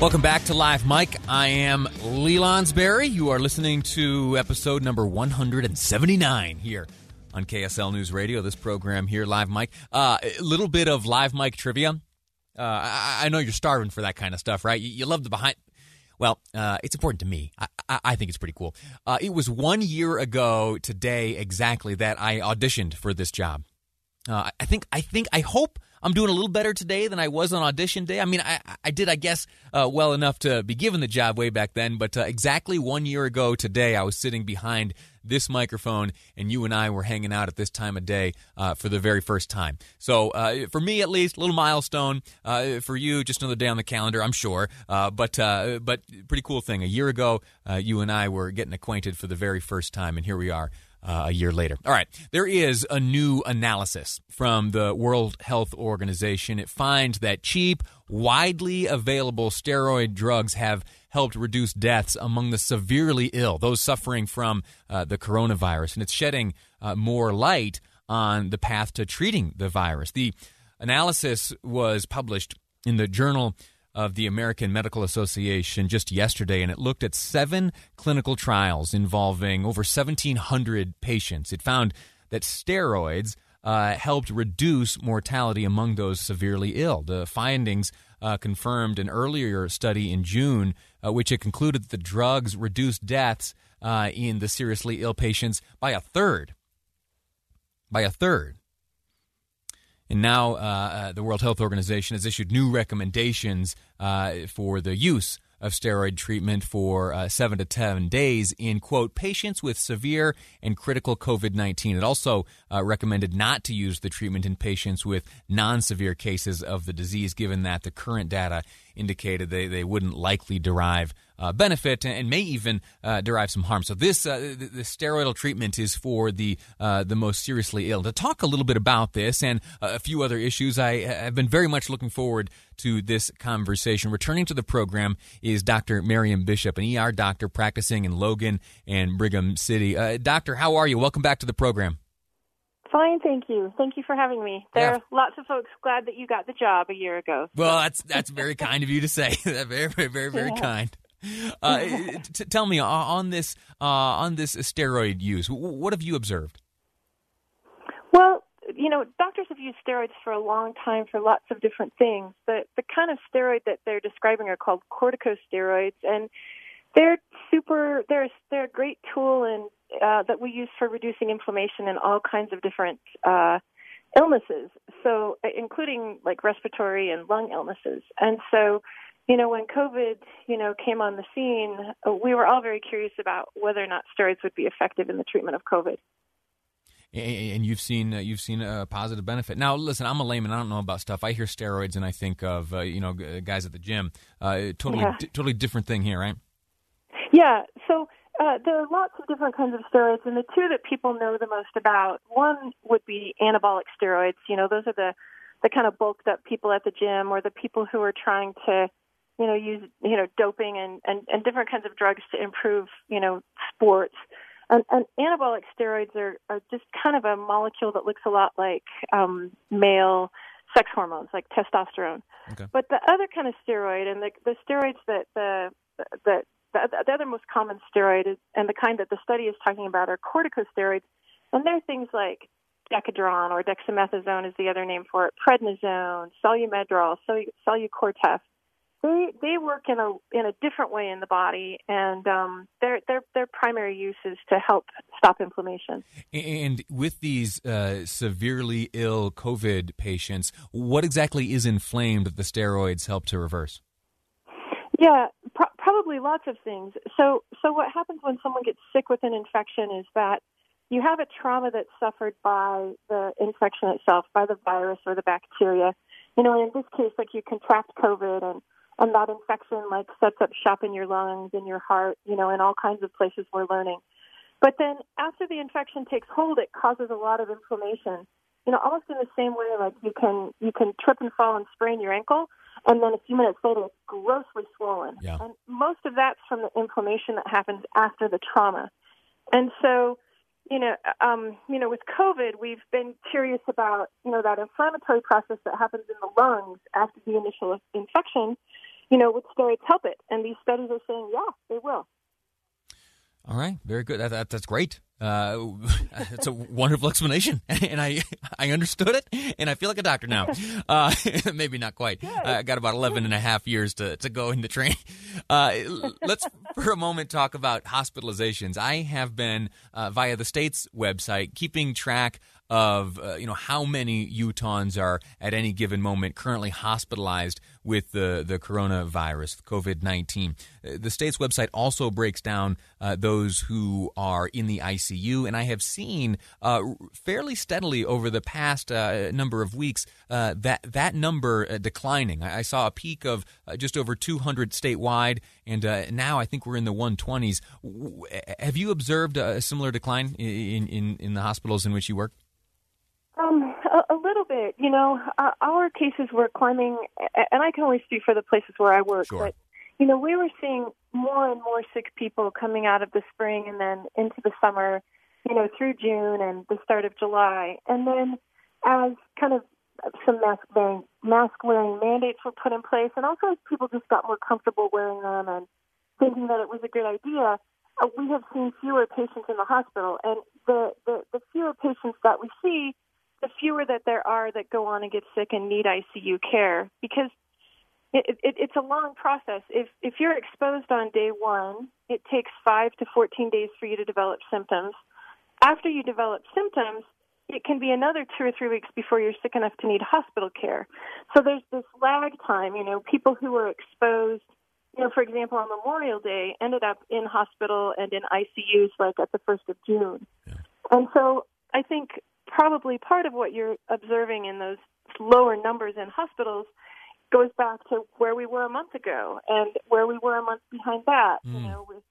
Welcome back to Live Mic. I am Lee Lonsberry. You are listening to episode number 179 here on KSL News Radio. This program here, Live Mic. Uh, a little bit of Live Mike trivia. Uh, I, I, know you're starving for that kind of stuff, right? You, you love the behind. Well, uh, it's important to me. I, I, I think it's pretty cool. Uh, it was one year ago today exactly that I auditioned for this job. Uh, I think. I think. I hope I'm doing a little better today than I was on audition day. I mean, I, I did, I guess, uh, well enough to be given the job way back then, but uh, exactly one year ago today, I was sitting behind this microphone, and you and I were hanging out at this time of day uh, for the very first time. So, uh, for me at least, a little milestone. Uh, for you, just another day on the calendar, I'm sure. Uh, but uh, but pretty cool thing. A year ago, uh, you and I were getting acquainted for the very first time, and here we are uh, a year later. All right, there is a new analysis from the World Health Organization. It finds that cheap, widely available steroid drugs have helped reduce deaths among the severely ill, those suffering from uh, the coronavirus, and it's shedding uh, more light on the path to treating the virus. The analysis was published in the journal of the American Medical Association just yesterday, and it looked at seven clinical trials involving over 1,700 patients. It found that steroids uh, helped reduce mortality among those severely ill. The findings uh, confirmed an earlier study in June, uh, which it concluded that the drugs reduced deaths uh, in the seriously ill patients by a third. By a third. And now uh, uh, the World Health Organization has issued new recommendations uh, for the use of steroid treatment for uh, seven to 10 days in, quote, patients with severe and critical COVID 19. It also uh, recommended not to use the treatment in patients with non severe cases of the disease, given that the current data indicated they, they wouldn't likely derive uh, benefit and may even uh, derive some harm. So this uh, the, the, steroidal treatment is for the uh, the most seriously ill. To talk a little bit about this and a few other issues, I have been very much looking forward to this conversation. Returning to the program is Dr. Marion Bishop, an ER doctor practicing in Logan and Brigham City. Uh, doctor, how are you? Welcome back to the program. Fine, thank you. Thank you for having me. There yeah. are lots of folks glad that you got the job a year ago. Well, that's that's very kind of you to say. very, very, very, very yeah. kind. Uh, t- tell me uh, on this uh, on this steroid use. What have you observed? Well, you know, doctors have used steroids for a long time for lots of different things. The the kind of steroid that they're describing are called corticosteroids, and they're super. They're they're a great tool and uh, that we use for reducing inflammation in all kinds of different uh, illnesses. So, uh, including like respiratory and lung illnesses. And so, you know, when COVID, you know, came on the scene, uh, we were all very curious about whether or not steroids would be effective in the treatment of COVID. And you've seen uh, you've seen a positive benefit. Now, listen, I'm a layman. I don't know about stuff. I hear steroids and I think of uh, you know guys at the gym. Uh, totally, yeah. d- totally different thing here, right? Yeah. So uh, there are lots of different kinds of steroids, and the two that people know the most about one would be anabolic steroids. You know, those are the the kind of bulked up people at the gym, or the people who are trying to, you know, use you know doping and and, and different kinds of drugs to improve you know sports. And, and anabolic steroids are, are just kind of a molecule that looks a lot like um, male sex hormones, like testosterone. Okay. But the other kind of steroid, and the, the steroids that the that the, the other most common steroid is, and the kind that the study is talking about are corticosteroids, and they're things like Decadron or dexamethasone is the other name for it, prednisone, Solu-Medrol, solu- They they work in a in a different way in the body, and um, their their their primary use is to help stop inflammation. And with these uh, severely ill COVID patients, what exactly is inflamed that the steroids help to reverse? Yeah, pro- probably lots of things. So, so what happens when someone gets sick with an infection is that you have a trauma that's suffered by the infection itself, by the virus or the bacteria. You know, in this case, like you contract COVID and and that infection like sets up shop in your lungs, in your heart, you know, in all kinds of places we're learning. But then after the infection takes hold, it causes a lot of inflammation. You know, almost in the same way like you can you can trip and fall and sprain your ankle, and then a few minutes later it's grossly swollen. Yeah. And most of that's from the inflammation that happens after the trauma. And so, you know, um, you know, with COVID, we've been curious about you know that inflammatory process that happens in the lungs after the initial infection. You know, would steroids help it? And these studies are saying, yeah, they will. All right, very good. That, that, that's great. Uh, it's a wonderful explanation, and I I understood it, and I feel like a doctor now. Uh, maybe not quite. I got about 11 and a half years to, to go in the training. Uh, let's for a moment talk about hospitalizations. I have been uh, via the state's website keeping track of uh, you know how many Utahns are at any given moment currently hospitalized with the the coronavirus, COVID nineteen. Uh, the state's website also breaks down uh, those who are in the ICU, and I have seen uh, fairly steadily over the past uh, number of weeks uh, that that number declining. I, I, saw a peak of just over 200 statewide, and now I think we're in the 120s. Have you observed a similar decline in, in, in the hospitals in which you work? Um, a, a little bit. You know, uh, our cases were climbing, and I can only speak for the places where I work. Sure. But you know, we were seeing more and more sick people coming out of the spring and then into the summer. You know, through June and the start of July, and then as kind of some mask wearing mask wearing mandates were put in place, and also as people just got more comfortable wearing them and thinking that it was a good idea, uh, we have seen fewer patients in the hospital, and the, the the fewer patients that we see the fewer that there are that go on and get sick and need ICU care because it, it, it's a long process. If if you're exposed on day one, it takes five to 14 days for you to develop symptoms. After you develop symptoms, it can be another two or three weeks before you're sick enough to need hospital care. So there's this lag time. You know, people who were exposed, you know, for example, on Memorial Day, ended up in hospital and in ICUs like at the first of June. Yeah. And so I think probably part of what you're observing in those lower numbers in hospitals goes back to where we were a month ago and where we were a month behind that. Mm. You know, with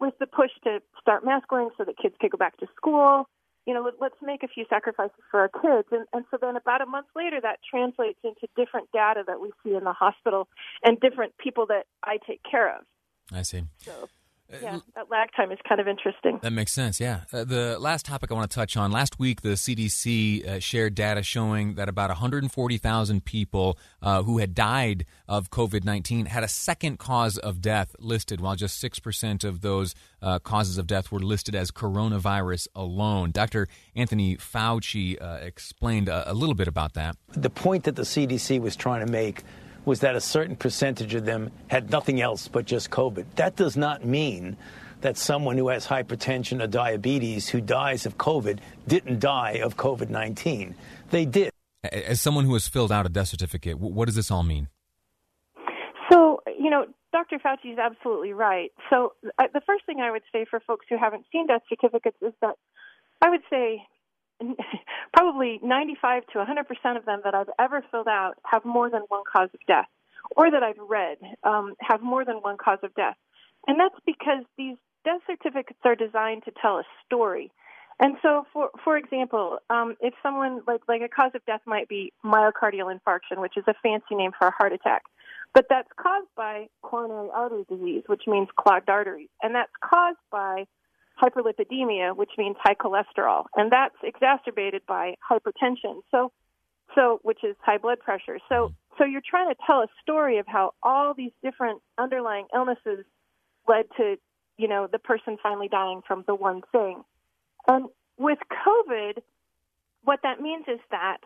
with the push to start mask wearing so that kids could go back to school. You know, let, us make a few sacrifices for our kids, and, and so then about a month later, that translates into different data that we see in the hospital and different people that I take care of. I see. So yeah, that lag time is kind of interesting. That makes sense. Yeah. Uh, the last topic I want to touch on last week, the CDC uh, shared data showing that about 140,000 people uh, who had died of COVID 19 had a second cause of death listed, while just 6% of those uh, causes of death were listed as coronavirus alone. Dr. Anthony Fauci uh, explained a, a little bit about that. The point that the CDC was trying to make was that a certain percentage of them had nothing else but just COVID. That does not mean that someone who has hypertension or diabetes who dies of COVID didn't die of COVID 19. They did. As someone who has filled out a death certificate, what does this all mean? So, you know, Dr. Fauci is absolutely right. So, uh, the first thing I would say for folks who haven't seen death certificates is that I would say probably 95 to 100% of them that I've ever filled out have more than one cause of death, or that I've read um, have more than one cause of death. And that's because these death certificates are designed to tell a story. And so, for for example, um, if someone like like a cause of death might be myocardial infarction, which is a fancy name for a heart attack, but that's caused by coronary artery disease, which means clogged arteries, and that's caused by hyperlipidemia, which means high cholesterol, and that's exacerbated by hypertension. So, so which is high blood pressure. So, so you're trying to tell a story of how all these different underlying illnesses led to, you know, the person finally dying from the one thing. And with COVID, what that means is that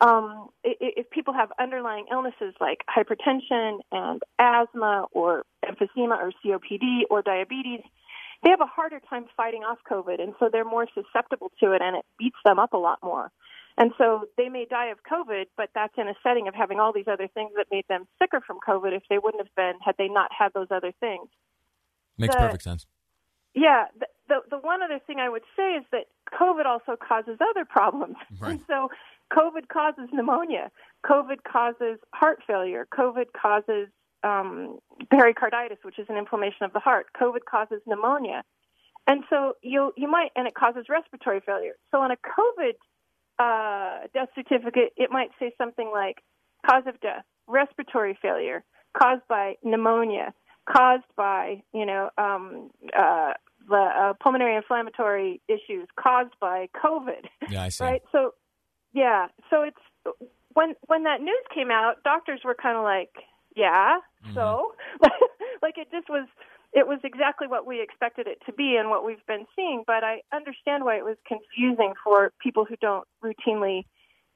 um, if people have underlying illnesses like hypertension and asthma or emphysema or COPD or diabetes, they have a harder time fighting off COVID, and so they're more susceptible to it, and it beats them up a lot more. And so they may die of COVID, but that's in a setting of having all these other things that made them sicker from COVID if they wouldn't have been had they not had those other things. Makes the, perfect sense. Yeah. The, the, the one other thing I would say is that COVID also causes other problems. Right. And so COVID causes pneumonia. COVID causes heart failure. COVID causes um, pericarditis, which is an inflammation of the heart. COVID causes pneumonia, and so you you might and it causes respiratory failure. So on a COVID uh, death certificate, it might say something like cause of death, respiratory failure caused by pneumonia, caused by you know um, uh, the uh, pulmonary inflammatory issues caused by COVID. Yeah, I see. Right. So yeah. So it's when when that news came out, doctors were kind of like, yeah. Mm-hmm. So like it just was it was exactly what we expected it to be and what we've been seeing. But I understand why it was confusing for people who don't routinely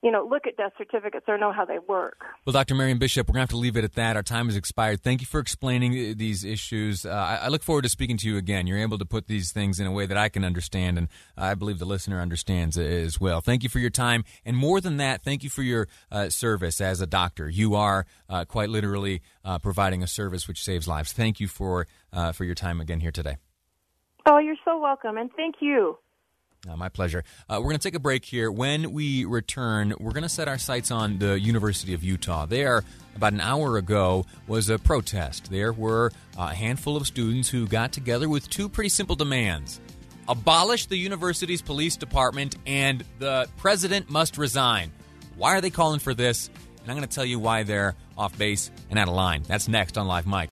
you know, look at death certificates or know how they work. Well, Dr. Marion Bishop, we're going to have to leave it at that. Our time has expired. Thank you for explaining uh, these issues. Uh, I, I, look forward to speaking to you again. You're able to put these things in a way that I can understand, and I believe the listener understands as well. Thank you for your time. And more than that, thank you for your uh, service as a doctor. You are uh, quite literally uh, providing a service which saves lives. Thank you for, uh, for your time again here today. Oh, you're so welcome, and thank you. Uh, my pleasure. Uh, we're going to take a break here. When we return, we're going to set our sights on the University of Utah. There, about an hour ago, was a protest. There were a handful of students who got together with two pretty simple demands abolish the university's police department, and the president must resign. Why are they calling for this? And I'm going to tell you why they're off base and out of line. That's next on Live Mic.